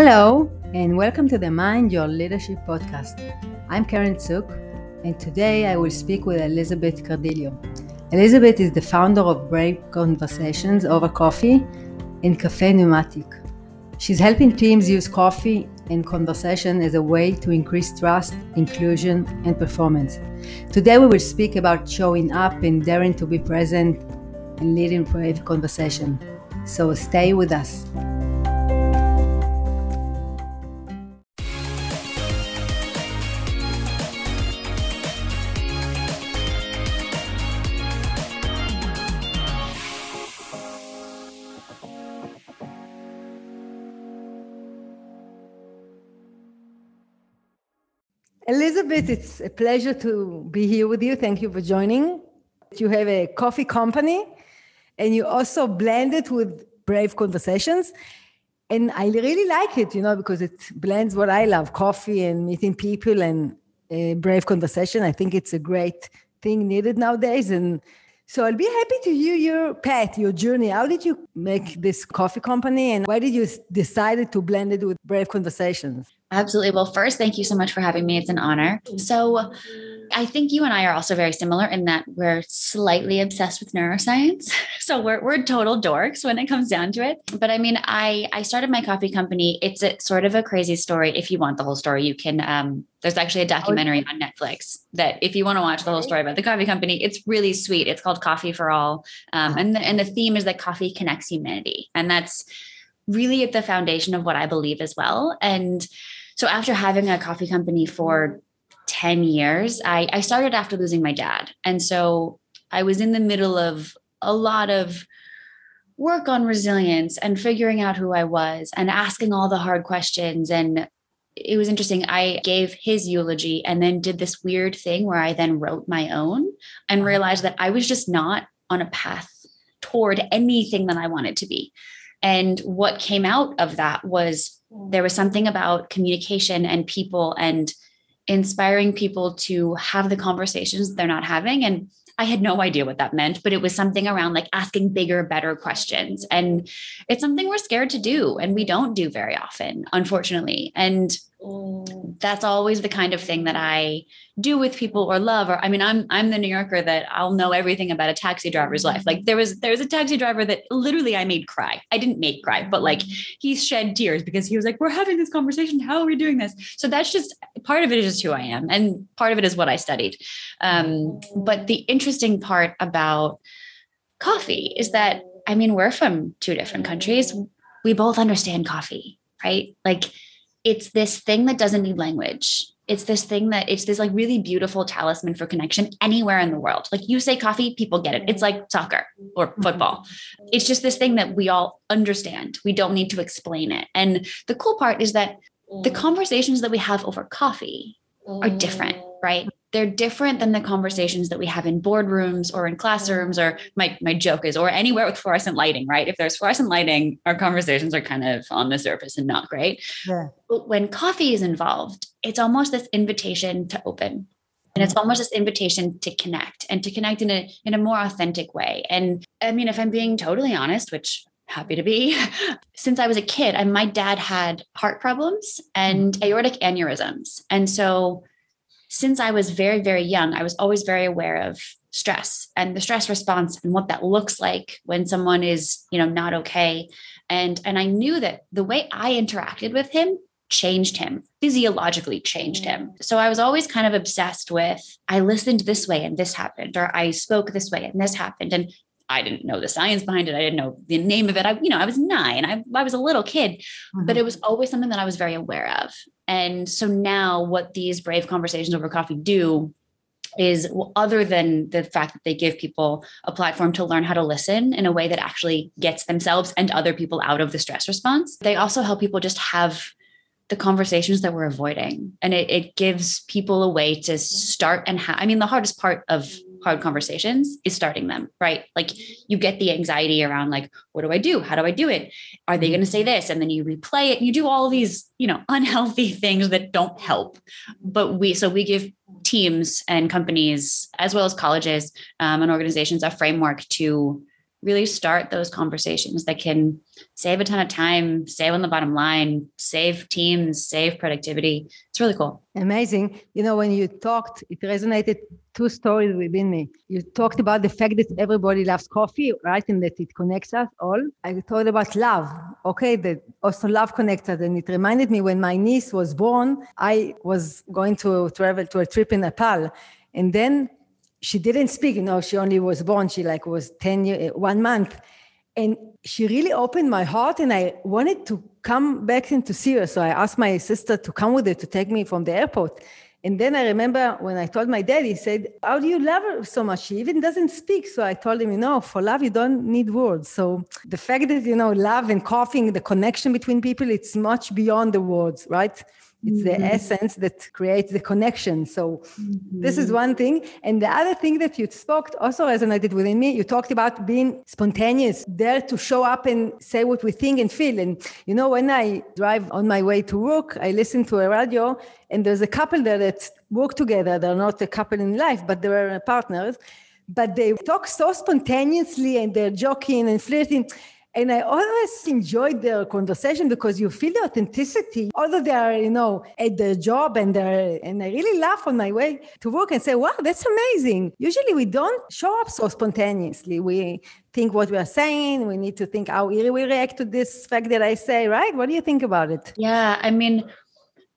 Hello, and welcome to the Mind Your Leadership podcast. I'm Karen Tsuk, and today I will speak with Elizabeth Cardillo. Elizabeth is the founder of Brave Conversations over coffee and Cafe Pneumatic. She's helping teams use coffee and conversation as a way to increase trust, inclusion, and performance. Today we will speak about showing up and daring to be present and leading brave conversation. So stay with us. Elizabeth, it's a pleasure to be here with you. Thank you for joining. You have a coffee company and you also blend it with Brave Conversations. And I really like it, you know, because it blends what I love coffee and meeting people and a brave conversation. I think it's a great thing needed nowadays. And so I'll be happy to hear your path, your journey. How did you make this coffee company and why did you decide to blend it with Brave Conversations? Absolutely. Well, first, thank you so much for having me. It's an honor. So, I think you and I are also very similar in that we're slightly obsessed with neuroscience. So we're, we're total dorks when it comes down to it. But I mean, I, I started my coffee company. It's a sort of a crazy story. If you want the whole story, you can, um, there's actually a documentary on Netflix that if you want to watch the whole story about the coffee company, it's really sweet. It's called Coffee for All. Um, and, the, and the theme is that coffee connects humanity. And that's really at the foundation of what I believe as well. And so after having a coffee company for 10 years, I, I started after losing my dad. And so I was in the middle of a lot of work on resilience and figuring out who I was and asking all the hard questions. And it was interesting. I gave his eulogy and then did this weird thing where I then wrote my own and realized that I was just not on a path toward anything that I wanted to be. And what came out of that was there was something about communication and people and inspiring people to have the conversations they're not having. And I had no idea what that meant, but it was something around like asking bigger, better questions. And it's something we're scared to do and we don't do very often, unfortunately. And that's always the kind of thing that I do with people or love. Or I mean, I'm I'm the New Yorker that I'll know everything about a taxi driver's life. Like there was there was a taxi driver that literally I made cry. I didn't make cry, but like he shed tears because he was like, "We're having this conversation. How are we doing this?" So that's just part of it is just who I am, and part of it is what I studied. Um, but the interesting part about coffee is that I mean, we're from two different countries. We both understand coffee, right? Like it's this thing that doesn't need language. It's this thing that it's this like really beautiful talisman for connection anywhere in the world. Like you say coffee, people get it. It's like soccer or mm-hmm. football. It's just this thing that we all understand. We don't need to explain it. And the cool part is that the mm. conversations that we have over coffee are different, right? they're different than the conversations that we have in boardrooms or in classrooms or my, my joke is or anywhere with fluorescent lighting right if there's fluorescent lighting our conversations are kind of on the surface and not great yeah. but when coffee is involved it's almost this invitation to open and it's almost this invitation to connect and to connect in a in a more authentic way and i mean if i'm being totally honest which happy to be since i was a kid and my dad had heart problems and mm. aortic aneurysms and so since I was very, very young, I was always very aware of stress and the stress response and what that looks like when someone is, you know, not okay. And and I knew that the way I interacted with him changed him physiologically changed him so i was always kind of obsessed with i listened this way and this happened or i spoke this way and this happened and I didn't know the science behind it. I didn't know the name of it. I, you know, I was nine. I, I was a little kid, mm-hmm. but it was always something that I was very aware of. And so now, what these brave conversations over coffee do is other than the fact that they give people a platform to learn how to listen in a way that actually gets themselves and other people out of the stress response, they also help people just have the conversations that we're avoiding. And it, it gives people a way to start and I mean, the hardest part of hard conversations is starting them, right? Like you get the anxiety around like, what do I do? How do I do it? Are they going to say this? And then you replay it. You do all these, you know, unhealthy things that don't help. But we, so we give teams and companies, as well as colleges um, and organizations, a framework to really start those conversations that can save a ton of time, save on the bottom line, save teams, save productivity. It's really cool. Amazing. You know, when you talked, it resonated two stories within me. You talked about the fact that everybody loves coffee, right? And that it connects us all. I thought about love. Okay, that also love connects us. And it reminded me when my niece was born, I was going to travel to a trip in Nepal. And then she didn't speak you know she only was born she like was 10 year, eh, one month. And she really opened my heart and i wanted to come back and to see her. So i asked my sister to come with her to take me from the airport. And then i remember when i told my dad he said how do you love her so much? She even doesn't speak. So i told him you know for love you don't need words. So the fact that you know love and coughing the connection between people it's much beyond the words right it's the mm-hmm. essence that creates the connection. So mm-hmm. this is mm-hmm. one thing. And the other thing that you spoke also resonated within me. You talked about being spontaneous, there to show up and say what we think and feel. And you know, when I drive on my way to work, I listen to a radio and there's a couple there that work together. They're not a couple in life, but they're partners. But they talk so spontaneously and they're joking and flirting and I always enjoyed their conversation because you feel the authenticity, although they are, you know, at their job and they're, and I really laugh on my way to work and say, wow, that's amazing. Usually we don't show up so spontaneously. We think what we are saying. We need to think how we react to this fact that I say, right? What do you think about it? Yeah. I mean,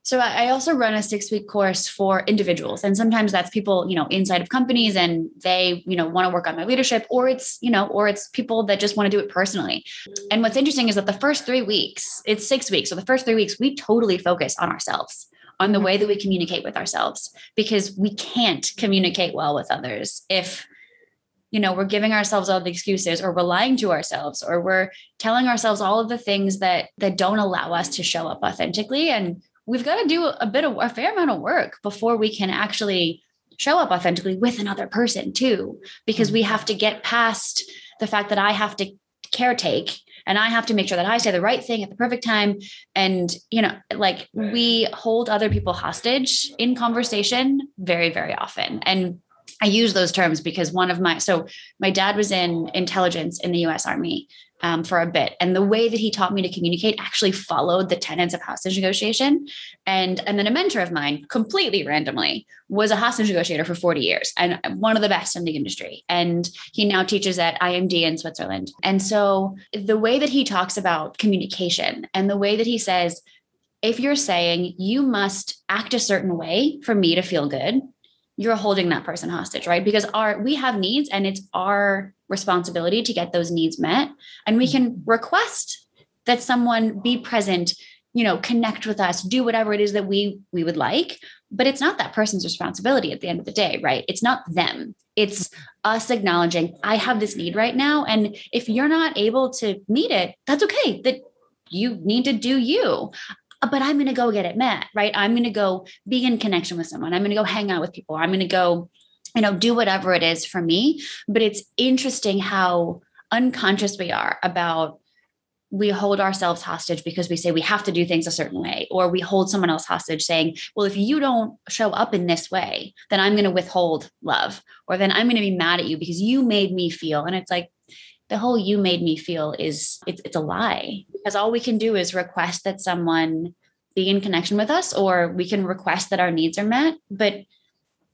so I also run a six week course for individuals. And sometimes that's people, you know, inside of companies and they, you know, want to work on my leadership or it's, you know, or it's people that just want to do it personally. And what's interesting is that the first three weeks, it's six weeks. So the first three weeks, we totally focus on ourselves, on the way that we communicate with ourselves, because we can't communicate well with others if you know we're giving ourselves all the excuses or we're lying to ourselves or we're telling ourselves all of the things that that don't allow us to show up authentically and we've got to do a bit of a fair amount of work before we can actually show up authentically with another person too because we have to get past the fact that i have to caretake and i have to make sure that i say the right thing at the perfect time and you know like we hold other people hostage in conversation very very often and I use those terms because one of my so my dad was in intelligence in the U.S. Army, um, for a bit. And the way that he taught me to communicate actually followed the tenets of hostage negotiation. And, and then a mentor of mine, completely randomly, was a hostage negotiator for 40 years and one of the best in the industry. And he now teaches at IMD in Switzerland. And so the way that he talks about communication and the way that he says, if you're saying you must act a certain way for me to feel good, you're holding that person hostage, right? Because our we have needs and it's our responsibility to get those needs met. And we can request that someone be present, you know, connect with us, do whatever it is that we we would like, but it's not that person's responsibility at the end of the day, right? It's not them. It's us acknowledging I have this need right now and if you're not able to meet it, that's okay. That you need to do you. Uh, but I'm going to go get it met, right? I'm going to go be in connection with someone. I'm going to go hang out with people. I'm going to go, you know, do whatever it is for me. But it's interesting how unconscious we are about we hold ourselves hostage because we say we have to do things a certain way, or we hold someone else hostage saying, well, if you don't show up in this way, then I'm going to withhold love, or then I'm going to be mad at you because you made me feel. And it's like, the whole you made me feel is it's, it's a lie because all we can do is request that someone be in connection with us or we can request that our needs are met but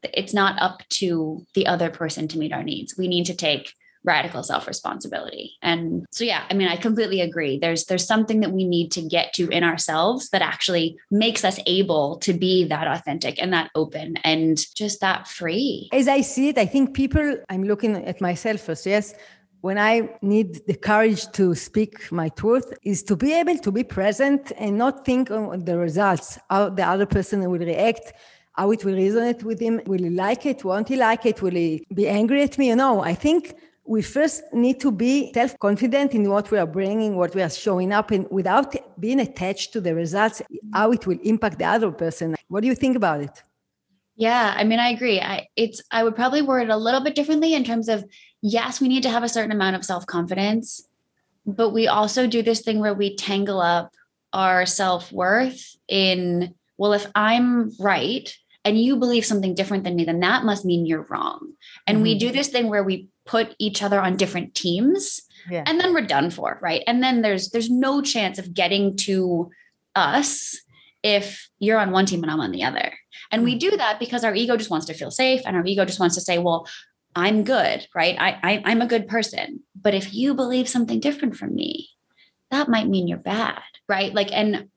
it's not up to the other person to meet our needs. We need to take radical self-responsibility. And so yeah i mean i completely agree. There's there's something that we need to get to in ourselves that actually makes us able to be that authentic and that open and just that free. As i see it i think people i'm looking at myself first yes when I need the courage to speak my truth is to be able to be present and not think on the results, how the other person will react, how it will resonate with him. Will he like it? Won't he like it? Will he be angry at me? You know, I think we first need to be self-confident in what we are bringing, what we are showing up in without being attached to the results, how it will impact the other person. What do you think about it? Yeah, I mean, I agree. I it's I would probably word it a little bit differently in terms of yes, we need to have a certain amount of self-confidence, but we also do this thing where we tangle up our self-worth in well, if I'm right and you believe something different than me, then that must mean you're wrong. And mm-hmm. we do this thing where we put each other on different teams yeah. and then we're done for right and then there's there's no chance of getting to us if you're on one team and i'm on the other and we mm. do that because our ego just wants to feel safe and our ego just wants to say well i'm good right I, I i'm a good person but if you believe something different from me that might mean you're bad right like and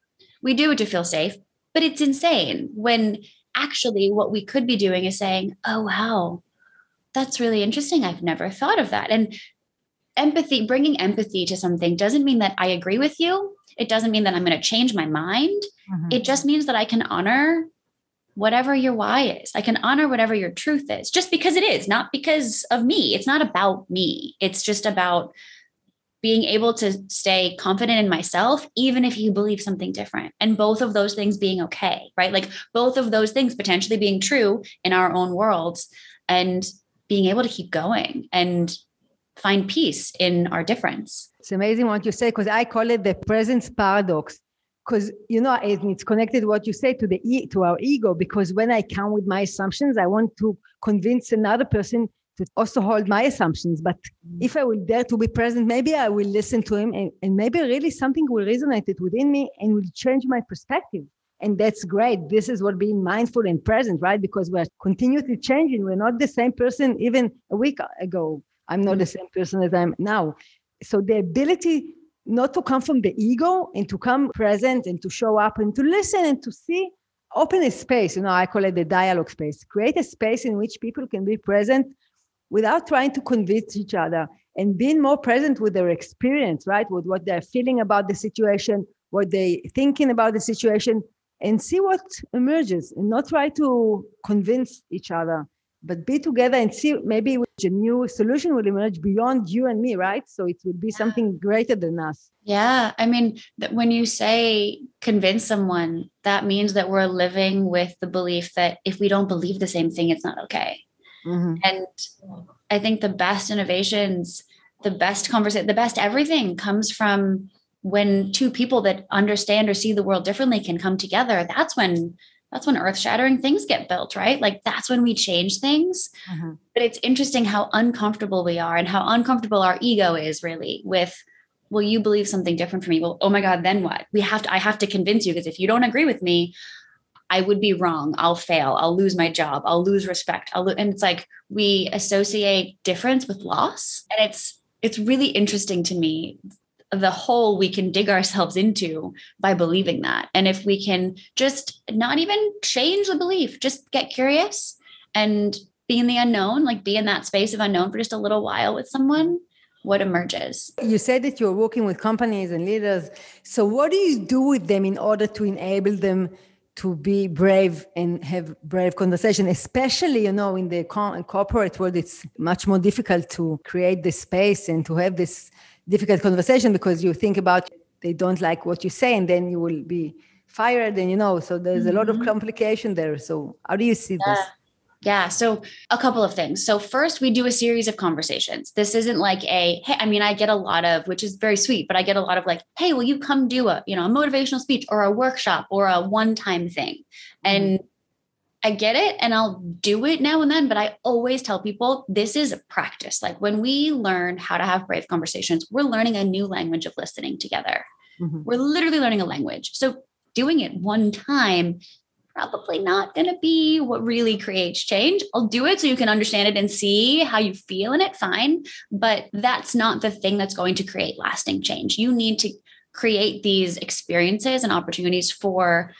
we do it to feel safe but it's insane when actually what we could be doing is saying oh wow that's really interesting i've never thought of that and empathy, bringing empathy to something doesn't mean that I agree with you. It doesn't mean that I'm going to change my mind. Mm-hmm. It just means that I can honor whatever your why is. I can honor whatever your truth is just because it is, not because of me. It's not about me. It's just about being able to stay confident in myself, even if you believe something different. And both of those things being okay, right? Like both of those things potentially being true in our own worlds and being able to keep going and find peace in our difference. It's amazing what you say because I call it the presence paradox. Because you know it's connected what you say to the e- to our ego. Because when I come with my assumptions, I want to convince another person to also hold my assumptions. But mm-hmm. if I will dare to be present, maybe I will listen to him, and, and maybe really something will resonate within me and will change my perspective and that's great this is what being mindful and present right because we're continuously changing we're not the same person even a week ago I'm not the same person as I'm now. So the ability not to come from the ego and to come present and to show up and to listen and to see, open a space. You know, I call it the dialogue space. Create a space in which people can be present without trying to convince each other and being more present with their experience, right? With what they're feeling about the situation, what they're thinking about the situation, and see what emerges and not try to convince each other but be together and see maybe a new solution will emerge beyond you and me right? So it will be something greater than us. Yeah i mean when you say convince someone that means that we're living with the belief that if we don't believe the same thing it's not okay mm-hmm. and i think the best innovations the best conversation the best everything comes from when two people that understand or see the world differently can come together that's when that's when earth shattering things get built, right? Like that's when we change things. Mm-hmm. But it's interesting how uncomfortable we are and how uncomfortable our ego is really with, well, you believe something different from me. Well, oh my God, then what? We have to, I have to convince you because if you don't agree with me, I would be wrong. I'll fail. I'll lose my job. I'll lose respect. I'll lo- and it's like we associate difference with loss. And it's it's really interesting to me the hole we can dig ourselves into by believing that. And if we can just not even change the belief, just get curious and be in the unknown, like be in that space of unknown for just a little while with someone, what emerges. You said that you're working with companies and leaders. So, what do you do with them in order to enable them? To be brave and have brave conversation especially you know in the corporate world it's much more difficult to create the space and to have this difficult conversation because you think about they don't like what you say and then you will be fired and you know so there's mm-hmm. a lot of mm-hmm. complication there so how do you see yeah. this yeah. So, a couple of things. So, first, we do a series of conversations. This isn't like a, hey, I mean, I get a lot of, which is very sweet, but I get a lot of like, hey, will you come do a, you know, a motivational speech or a workshop or a one time thing? Mm-hmm. And I get it and I'll do it now and then, but I always tell people this is a practice. Like when we learn how to have brave conversations, we're learning a new language of listening together. Mm-hmm. We're literally learning a language. So doing it one time, probably not going to be what really creates change. I'll do it so you can understand it and see how you feel in it, fine. But that's not the thing that's going to create lasting change. You need to create these experiences and opportunities for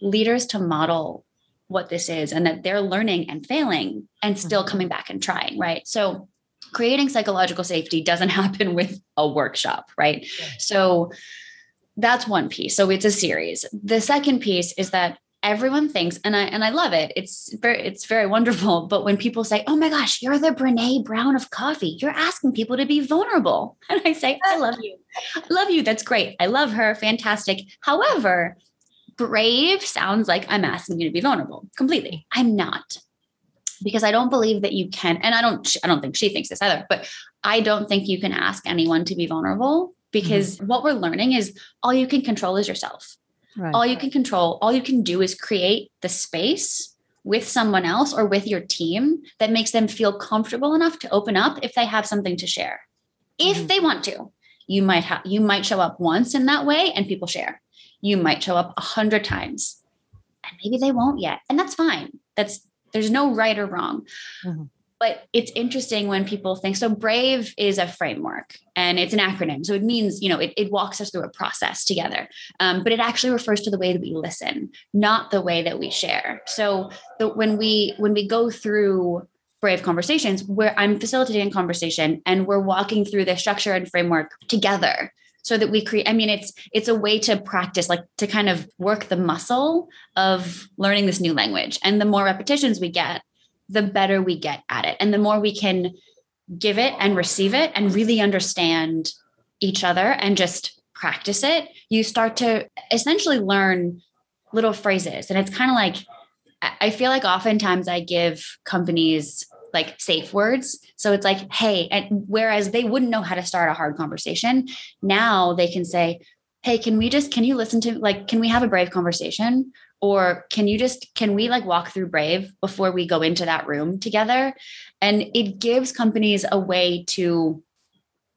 leaders to model what this is and that they're learning and failing and still mm-hmm. coming back and trying, right? So creating psychological safety doesn't happen with a workshop, right? So that's one piece. So it's a series. The second piece is that everyone thinks and I and I love it. It's very it's very wonderful, but when people say, "Oh my gosh, you're the Brené Brown of coffee. You're asking people to be vulnerable." And I say, "I love you. I love you. That's great. I love her. Fantastic." However, brave sounds like I'm asking you to be vulnerable. Completely. I'm not. Because I don't believe that you can and I don't I don't think she thinks this either, but I don't think you can ask anyone to be vulnerable because mm-hmm. what we're learning is all you can control is yourself. Right. All you can control, all you can do is create the space with someone else or with your team that makes them feel comfortable enough to open up if they have something to share. If mm-hmm. they want to, you might have you might show up once in that way and people share. You might show up a hundred times and maybe they won't yet. And that's fine. That's there's no right or wrong. Mm-hmm but it's interesting when people think so brave is a framework and it's an acronym. So it means you know it, it walks us through a process together. Um, but it actually refers to the way that we listen not the way that we share. So the, when we when we go through brave conversations where i'm facilitating a conversation and we're walking through the structure and framework together so that we create i mean it's it's a way to practice like to kind of work the muscle of learning this new language. And the more repetitions we get the better we get at it. And the more we can give it and receive it and really understand each other and just practice it you start to essentially learn little phrases. And it's kind of like i feel like oftentimes i give companies like safe words. So it's like hey and whereas they wouldn't know how to start a hard conversation now they can say hey can we just can you listen to like can we have a brave conversation or can you just can we like walk through brave before we go into that room together? And it gives companies a way to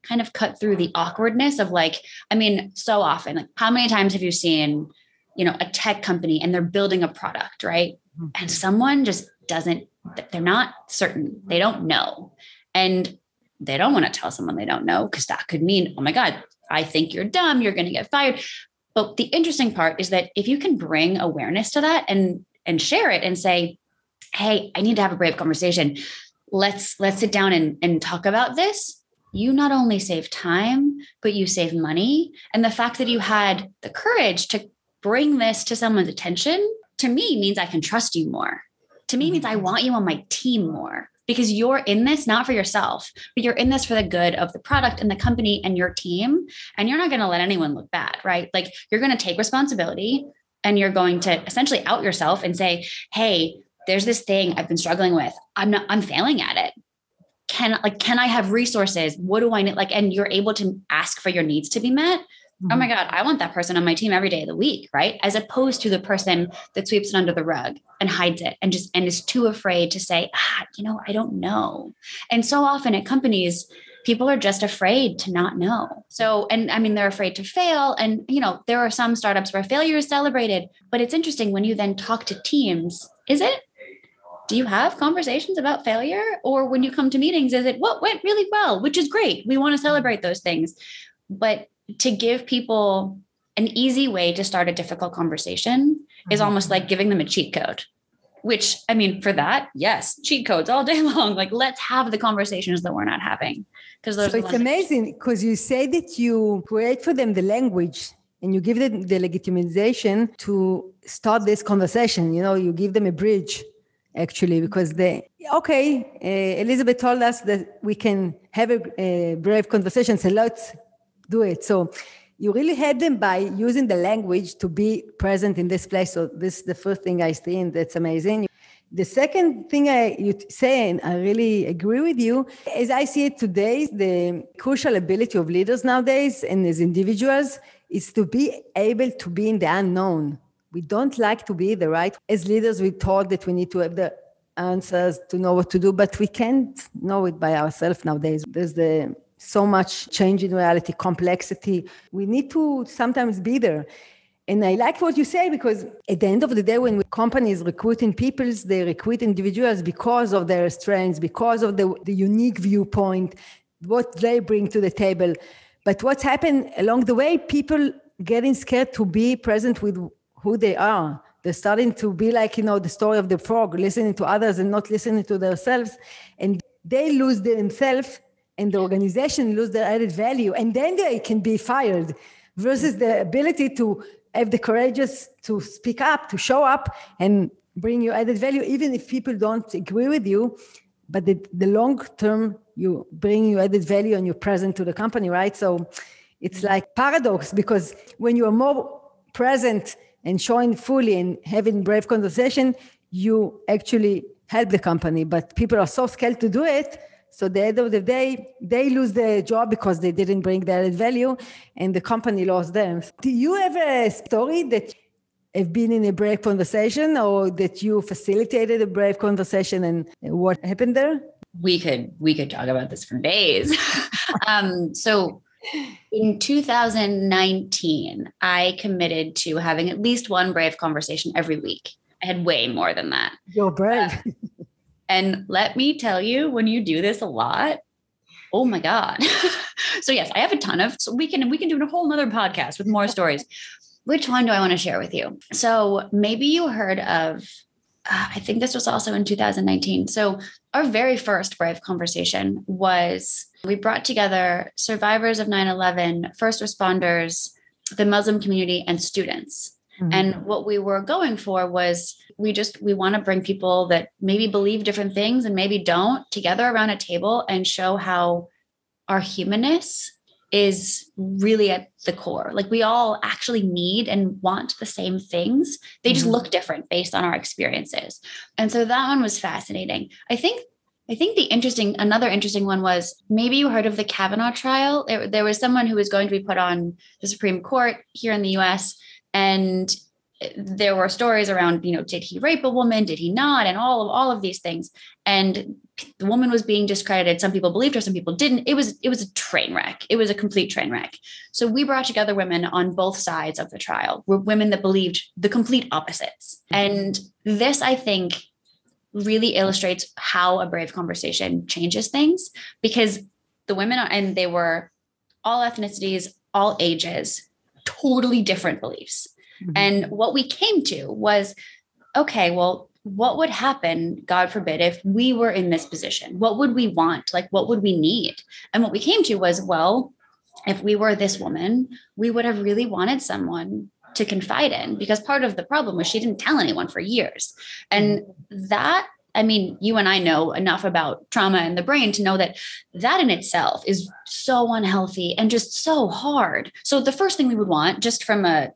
kind of cut through the awkwardness of like i mean so often like how many times have you seen you know a tech company and they're building a product right? Mm-hmm. and someone just doesn't they're not certain. They don't know. And they don't want to tell someone they don't know because that could mean oh my god i think you're dumb. You're going to get fired but the interesting part is that if you can bring awareness to that and and share it and say, "Hey, I need to have a brave conversation. Let's let's sit down and and talk about this." You not only save time, but you save money. And the fact that you had the courage to bring this to someone's attention to me means I can trust you more. To me means I mm-hmm. want you on my team more because you're in this not for yourself, but you're in this for the good of the product and the company and your team. And you're not going to let anyone look bad, right? Like you're going to take responsibility and you're going to essentially out yourself and say, hey, there's this thing I've been struggling with. I'm not, I'm failing at it. Can like, can I have resources? What do I need? Like, and you're able to ask for your needs to be met Mm-hmm. Oh my mm-hmm. God, I want that person on my team every day of the week, right? As opposed to the person that sweeps it under the rug and hides it and just and is too afraid to say, ah, you know, I don't know. And so often at companies, people are just afraid to not know. So, and I mean, they're afraid to fail. And, you know, there are some startups where failure is celebrated, but it's interesting when you then talk to teams, is it? Do you have conversations about failure? Or when you come to meetings, is it what went really well, which is great? We want to celebrate those things. But to give people an easy way to start a difficult conversation is mm-hmm. almost like giving them a cheat code which i mean for that yes cheat codes all day long like let's have the conversations that we're not having because so it's amazing because you say that you create for them the language and you give them the legitimization to start this conversation you know you give them a bridge actually because they okay uh, elizabeth told us that we can have a, a brave conversation so let's do it. So you really had them by using the language to be present in this place. So this is the first thing I see, and that's amazing. The second thing I you say, and I really agree with you, as I see it today, the crucial ability of leaders nowadays and as individuals is to be able to be in the unknown. We don't like to be the right. As leaders, we thought that we need to have the answers to know what to do, but we can't know it by ourselves nowadays. There's the so much change in reality, complexity. We need to sometimes be there. And I like what you say because at the end of the day, when companies recruiting people, they recruit individuals because of their strengths, because of the, the unique viewpoint, what they bring to the table. But what's happened along the way, people getting scared to be present with who they are. They're starting to be like, you know, the story of the frog, listening to others and not listening to themselves. And they lose themselves and the organization lose their added value and then they can be fired versus the ability to have the courageous to speak up to show up and bring you added value even if people don't agree with you. But the, the long term you bring you added value and you're present to the company right? So it's like paradox because when you are more present and showing fully and having brave conversation you actually help the company. But people are so scared to do it so the end of the day, they lose their job because they didn't bring the added value and the company lost them. Do you have a story that have been in a brave conversation or that you facilitated a brave conversation and what happened there? We could we could talk about this for days. um, so in 2019, I committed to having at least one brave conversation every week. I had way more than that. You're brave. And let me tell you, when you do this a lot, oh my God. so yes, I have a ton of so we can we can do a whole nother podcast with more stories. Which one do I want to share with you? So maybe you heard of uh, I think this was also in 2019. So our very first brave conversation was we brought together survivors of 9/11, first responders, the Muslim community and students. Mm-hmm. And what we were going for was we just we want to bring people that maybe believe different things and maybe don't together around a table and show how our humanness is really at the core. Like we all actually need and want the same things. They just mm-hmm. look different based on our experiences. And so that one was fascinating. I think I think the interesting another interesting one was maybe you heard of the Kavanaugh trial. There, there was someone who was going to be put on the Supreme Court here in the US and there were stories around you know did he rape a woman? Did he not? And all of all of these things. And the woman was being discredited. Some people believed her some people didn't. It was it was a train wreck. It was a complete train wreck. So we brought together women on both sides of the trial were women that believed the complete opposites. Mm-hmm. And this i think really illustrates how a brave conversation changes things because the women are, and they were all ethnicities all ages totally different beliefs Mm-hmm. And what we came to was okay, well, what would happen, God forbid, if we were in this position? What would we want? Like, what would we need? And what we came to was, well, if we were this woman, we would have really wanted someone to confide in because part of the problem was she didn't tell anyone for years. And mm-hmm. that I mean, you and I know enough about trauma and the brain to know that that in itself is so unhealthy and just so hard. So the first thing we would want just from a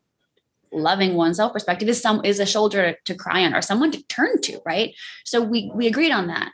loving oneself perspective is some is a shoulder to, to cry on or someone to turn to right? So we we agreed on that.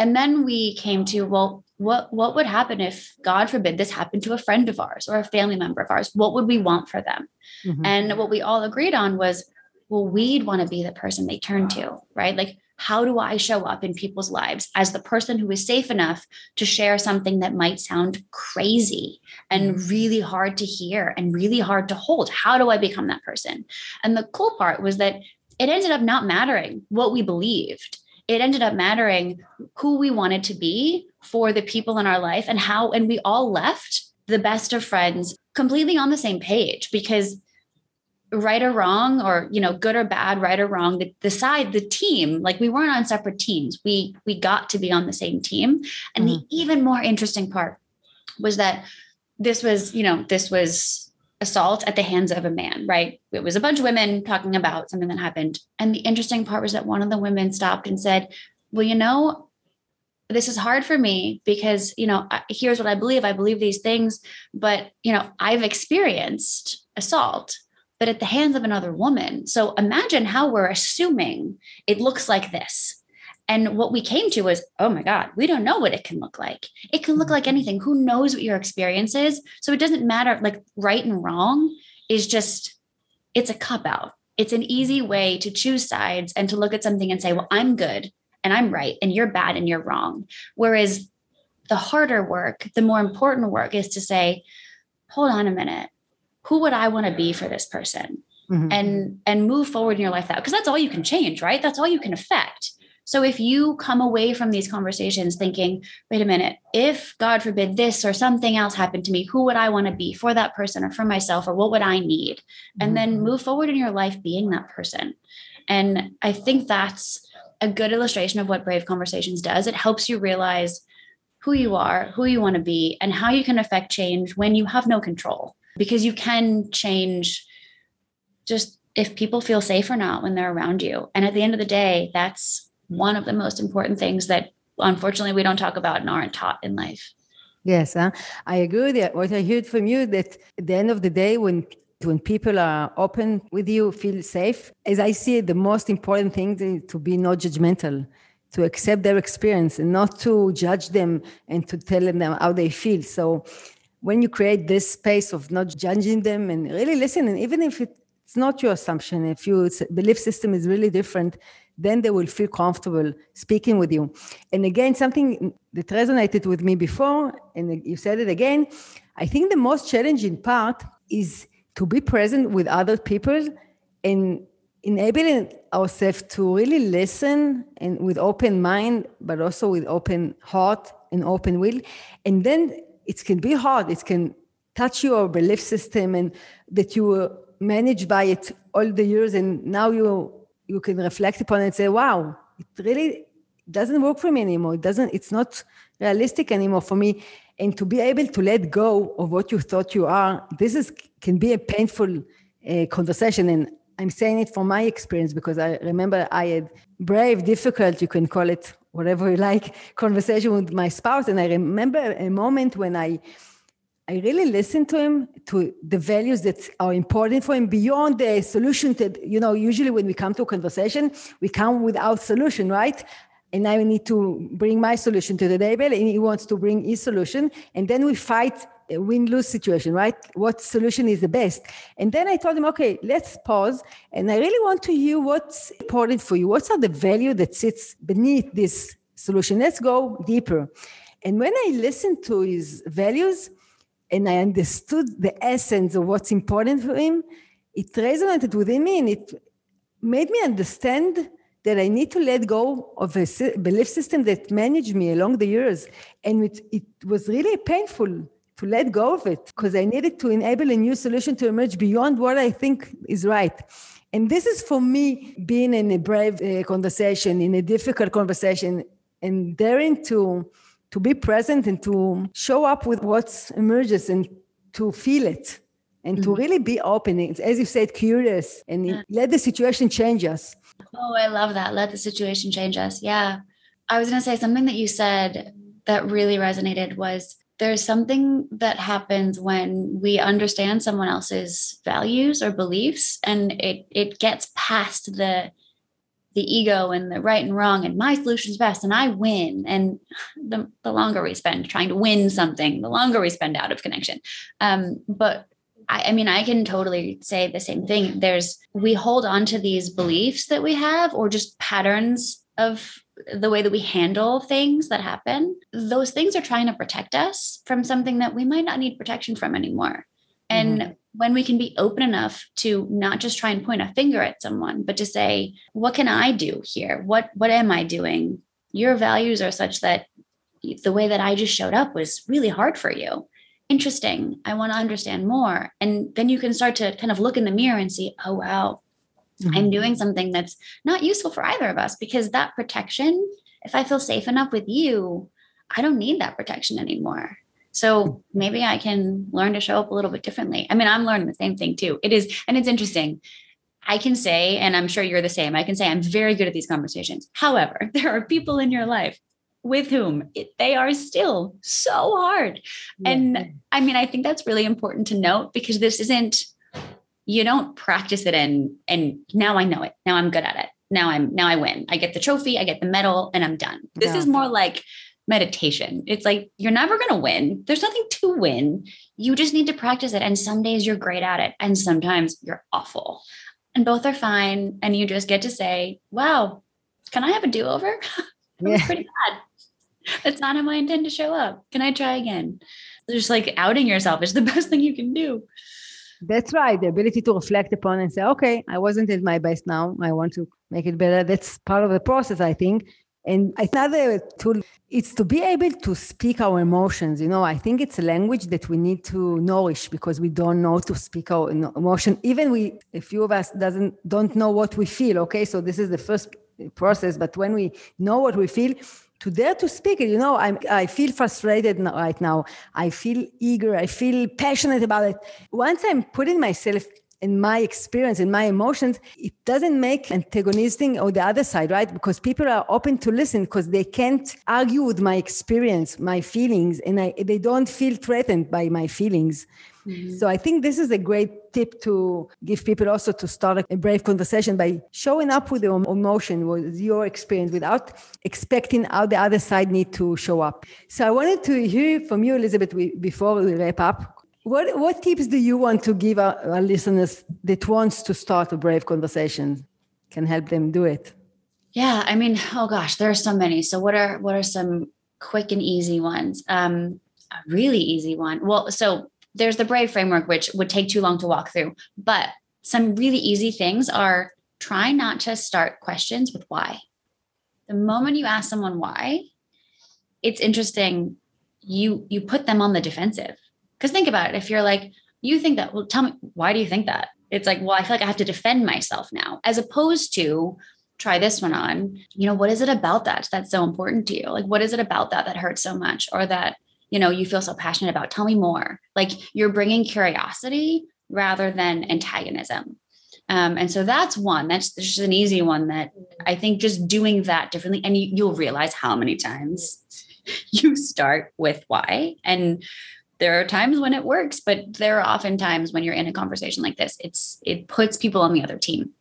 And then we came to well what what would happen if god forbid this happened to a friend of ours or a family member of ours? What would we want for them? Mm-hmm. and what we all agreed on was well we'd want to be the person they turn to right? Like how do I show up in people's lives as the person who is safe enough to share something that might sound crazy and mm. really hard to hear and really hard to hold? How do I become that person? And the cool part was that it ended up not mattering what we believed. It ended up mattering who we wanted to be for the people in our life and how, and we all left the best of friends completely on the same page because right or wrong or you know good or bad right or wrong the, the side the team like we weren't on separate teams. We we got to be on the same team. And mm-hmm. the even more interesting part was that this was you know this was assault at the hands of a man right? It was a bunch of women talking about something that happened. And the interesting part was that one of the women stopped and said well you know this is hard for me because you know here's what i believe. I believe these things but you know i've experienced assault but at the hands of another woman. So imagine how we're assuming it looks like this. And what we came to was, oh my God, we don't know what it can look like. It can look like mm-hmm. anything. Who knows what your experience is? So it doesn't matter, like right and wrong is just, it's a cop out. It's an easy way to choose sides and to look at something and say, well, I'm good and I'm right and you're bad and you're wrong. Whereas the harder work, the more important work is to say, hold on a minute who would I want to be for this person? Mm-hmm. And and move forward in your life that because that's all you can change, right? That's all you can affect. So if you come away from these conversations thinking, wait a minute, if God forbid this or something else happened to me, who would I want to be for that person or for myself or what would I need? And mm-hmm. then move forward in your life being that person. And I think that's a good illustration of what Brave Conversations does. It helps you realize who you are, who you want to be, and how you can affect change when you have no control because you can change just if people feel safe or not when they're around you. And at the end of the day, that's one of the most important things that unfortunately we don't talk about and aren't taught in life. Yes, uh, I agree with What I heard from you that at the end of the day, when when people are open with you, feel safe. As I see it, the most important thing is to be not judgmental, to accept their experience and not to judge them and to tell them how they feel. So when you create this space of not judging them and really listening, even if it's not your assumption. If your belief system is really different, then they will feel comfortable speaking with you. And again, something that resonated with me before, and you said it again, I think the most challenging part is to be present with other people and enabling ourselves to really listen and with open mind, but also with open heart and open will. And then it can be hard. It can touch your belief system and that you were managed by it all the years and now you you can reflect upon it and say, wow, it really doesn't work for me anymore. It doesn't, it's not realistic anymore for me. And to be able to let go of what you thought you are, this is can be a painful uh, conversation. And I'm saying it from my experience because I remember I had brave, difficult, you can call it whatever you like, conversation with my spouse. And I remember a moment when I I really listened to him, to the values that are important for him beyond the solution that, you know, usually when we come to a conversation, we come without solution, right? And I need to bring my solution to the table and he wants to bring his solution. And then we fight win-lose situation, right? What solution is the best? And then I told him, okay, let's pause. And I really want to hear what's important for you. What's are the value that sits beneath this solution? Let's go deeper. And when I listened to his values, and I understood the essence of what's important for him, it resonated within me and it made me understand that I need to let go of a belief system that managed me along the years. And it, it was really painful to let go of it because I needed to enable a new solution to emerge beyond what I think is right. And this is for me being in a brave uh, conversation, in a difficult conversation, and daring to to be present and to show up with what emerges and to feel it and mm-hmm. to really be open as you said curious and yeah. let the situation change us oh i love that let the situation change us yeah i was going to say something that you said that really resonated was there's something that happens when we understand someone else's values or beliefs and it it gets past the the ego and the right and wrong and my solution's best and I win. And the, the longer we spend trying to win something, the longer we spend out of connection. Um, but I, I mean, I can totally say the same thing. There's, we hold on to these beliefs that we have or just patterns of the way that we handle things that happen. Those things are trying to protect us from something that we might not need protection from anymore. And mm-hmm. when we can be open enough to not just try and point a finger at someone, but to say, what can I do here? What what am I doing? Your values are such that the way that I just showed up was really hard for you. Interesting. I want to understand more. And then you can start to kind of look in the mirror and see, oh wow, mm-hmm. I'm doing something that's not useful for either of us because that protection, if I feel safe enough with you, I don't need that protection anymore. So maybe I can learn to show up a little bit differently. I mean, I'm learning the same thing too. It is, and it's interesting. I can say, and I'm sure you're the same, I can say I'm very good at these conversations. However, there are people in your life with whom it, they are still so hard. Yeah. And I mean, I think that's really important to note because this isn't, you don't practice it and and now I know it. Now I'm good at it. Now I'm now I win. I get the trophy, I get the medal, and I'm done. This yeah. is more like meditation. It's like you're never going to win. There's nothing to win. You just need to practice it. And some days you're great at it, and sometimes you're awful. And both are fine. And you just get to say, wow, can I have a do over? that was pretty bad. That's not how I intend to show up. Can I try again? Just like outing yourself is the best thing you can do. That's right. The ability to reflect upon and say, okay, I wasn't at my best now. I want to make it better. That's part of the process, I think. And another tool is to be able to speak our emotions. You know, I think it's a language that we need to nourish because we don't know to speak our emotion. Even we, a few of us doesn't don't know what we feel. Okay, so this is the first process. But when we know what we feel, to dare to speak it, you know, I'm, I feel frustrated right now. I feel eager. I feel passionate about it. Once I'm putting myself in my experience, in my emotions, it doesn't make antagonistic or the other side, right? Because people are open to listen because they can't argue with my experience, my feelings, and I, they don't feel threatened by my feelings. Mm-hmm. So I think this is a great tip to give people also to start a brave conversation by showing up with your emotion, with your experience, without expecting how the other side need to show up. So I wanted to hear from you, Elizabeth, before we wrap up What what tips do you want to give our, our listeners that wants to start a brave conversation? Can help them do it. Yeah, I mean, oh gosh, there are so many. So what are what are some quick and easy ones? Um, a really easy one. Well, so there's the brave framework, which would take too long to walk through. But some really easy things are try not to start questions with why. The moment you ask someone why, it's interesting. You you put them on the defensive because think about it. If you're like, you think that, well, tell me, why do you think that? It's like, well, I feel like I have to defend myself now, as opposed to try this one on. You know, what is it about that that's so important to you? Like, what is it about that that hurts so much or that, you know, you feel so passionate about? Tell me more. Like, you're bringing curiosity rather than antagonism. Um, and so that's one. That's just an easy one that I think just doing that differently, and you, you'll realize how many times you start with why. And there are times when it works, but there are often times when you're in a conversation like this, it's it puts people on the other team.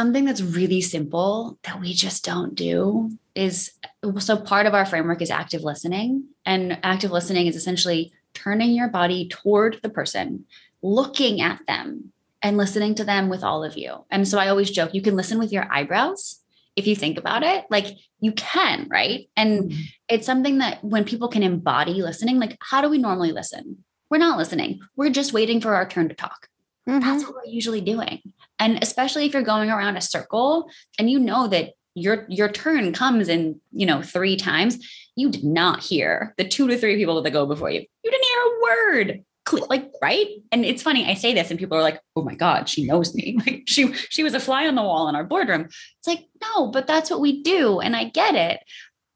Something that's really simple that we just don't do is so part of our framework is active listening. And active listening is essentially turning your body toward the person, looking at them and listening to them with all of you. And so I always joke, you can listen with your eyebrows if you think about it. Like you can, right? And mm-hmm. it's something that when people can embody listening, like how do we normally listen? We're not listening. We're just waiting for our turn to talk. Mm-hmm. That's what we're usually doing. And especially if you're going around a circle and you know that your your turn comes in, you know, three times, you did not hear the two to three people that go before you. You didn't hear a word. Like right? And it's funny i say this and people are like oh my god she knows me. Like she she was a fly on the wall in our boardroom. It's like no but that's what we do and i get it.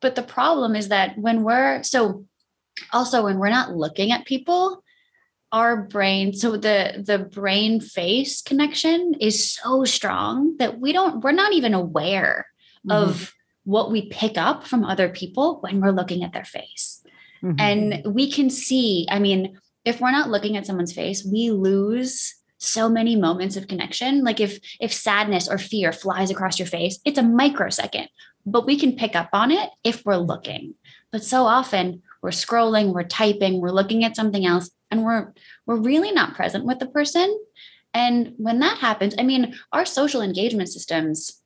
But the problem is that when we're so also when we're not looking at people our brain so the the brain face connection is so strong that we don't we're not even aware mm-hmm. of what we pick up from other people when we're looking at their face mm-hmm. and we can see i mean if we're not looking at someone's face, we lose so many moments of connection. Like if if sadness or fear flies across your face, it's a microsecond, but we can pick up on it if we're looking. But so often we're scrolling, we're typing, we're looking at something else and we're we're really not present with the person. And when that happens, I mean, our social engagement systems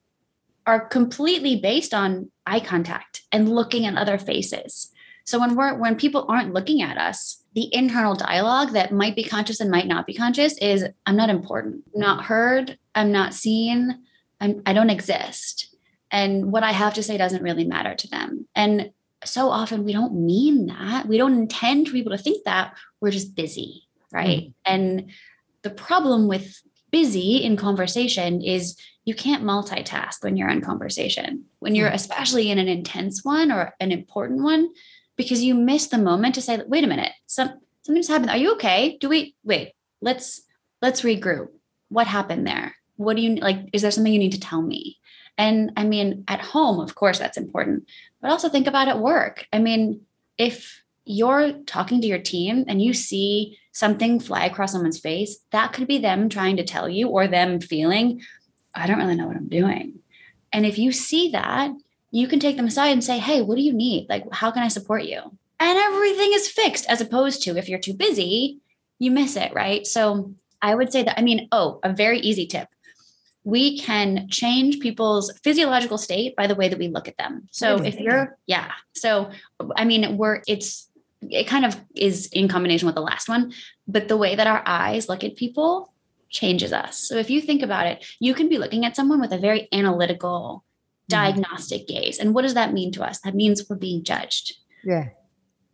are completely based on eye contact and looking at other faces. So when we're when people aren't looking at us, the internal dialogue that might be conscious and might not be conscious is I'm not important, I'm not heard, I'm not seen, I'm, I don't exist. And what I have to say doesn't really matter to them. And so often we don't mean that. We don't intend for people to think that. We're just busy, right? Mm. And the problem with busy in conversation is you can't multitask when you're in conversation. When you're mm. especially in an intense one or an important one, because you miss the moment to say, wait a minute, some, something's happened. Are you okay? Do we wait? Let's let's regroup. What happened there? What do you like? Is there something you need to tell me? And I mean, at home, of course, that's important, but also think about at work. I mean, if you're talking to your team and you see something fly across someone's face, that could be them trying to tell you or them feeling, I don't really know what I'm doing. And if you see that, you can take them aside and say, Hey, what do you need? Like, how can I support you? And everything is fixed, as opposed to if you're too busy, you miss it, right? So I would say that, I mean, oh, a very easy tip. We can change people's physiological state by the way that we look at them. So if you're, yeah. So, I mean, we're, it's, it kind of is in combination with the last one, but the way that our eyes look at people changes us. So if you think about it, you can be looking at someone with a very analytical, Mm-hmm. diagnostic gaze. And what does that mean to us? That means we're being judged. Yeah.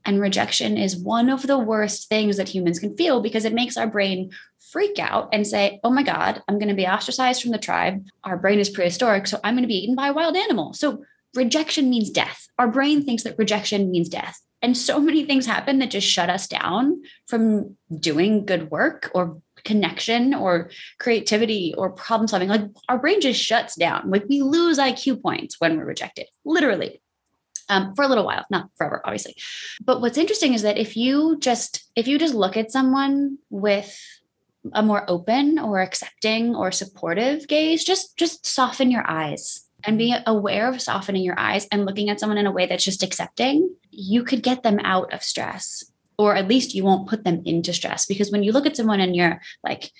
And rejection is one of the worst things that humans can feel because it makes our brain freak out and say, oh my God, I'm going to be ostracized from the tribe. Our brain is prehistoric, so I'm going to be eaten by a wild animal. So rejection means death. Our brain thinks that rejection means death. And so many things happen that just shut us down from doing good work or connection or creativity or problem solving. Like our brain just shuts down. Like we lose IQ points when we're rejected, literally. Um, for a little while, not forever, obviously. But what's interesting is that if you just if you just look at someone with a more open or accepting or supportive gaze, just just soften your eyes and be aware of softening your eyes and looking at someone in a way that's just accepting, you could get them out of stress or at least you won't put them into stress because when you look at someone and you're like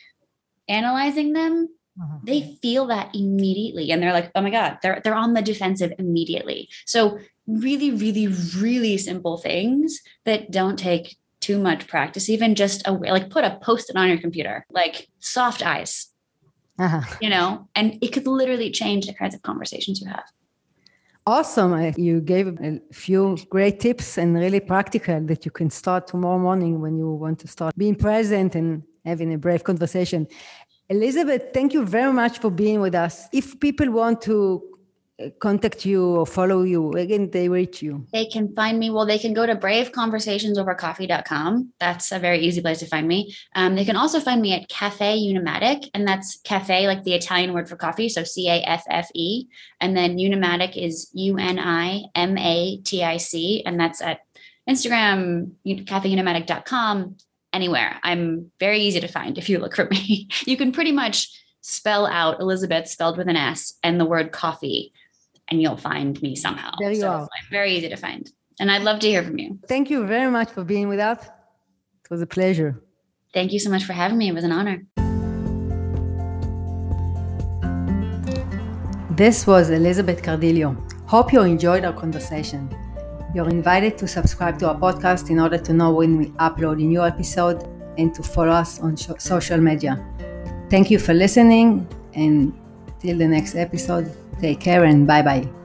analyzing them uh-huh. they feel that immediately and they're like oh my god they're they're on the defensive immediately so really really really simple things that don't take too much practice even just a like put a post-it on your computer like soft eyes uh-huh. you know and it could literally change the kinds of conversations you have Awesome. You gave a few great tips and really practical that you can start tomorrow morning when you want to start being present and having a brave conversation. Elizabeth, thank you very much for being with us. If people want to contact you or follow you, again, they reach you? They can find me. Well, they can go to braveconversationsovercoffee.com. That's a very easy place to find me. Um, they can also find me at Caffe Unimatic, and that's caffe, like the Italian word for coffee. So C A F F E. And then Unimatic is U N I M A T I C. And that's at Instagram, caffeunimatic.com, anywhere. I'm very easy to find if you look for me. you can pretty much spell out Elizabeth spelled with an S and the word coffee and you'll find me somehow. There you so are. very easy to find. And I'd love to hear from you. Thank you very much for being with us. It was a pleasure. Thank you so much for having me. It was an honor. This was Elizabeth Cardillo. Hope you enjoyed our conversation. You're invited to subscribe to our podcast in order to know when we upload a new episode and to follow us on social media. Thank you for listening, and till the next episode, Take care and bye bye.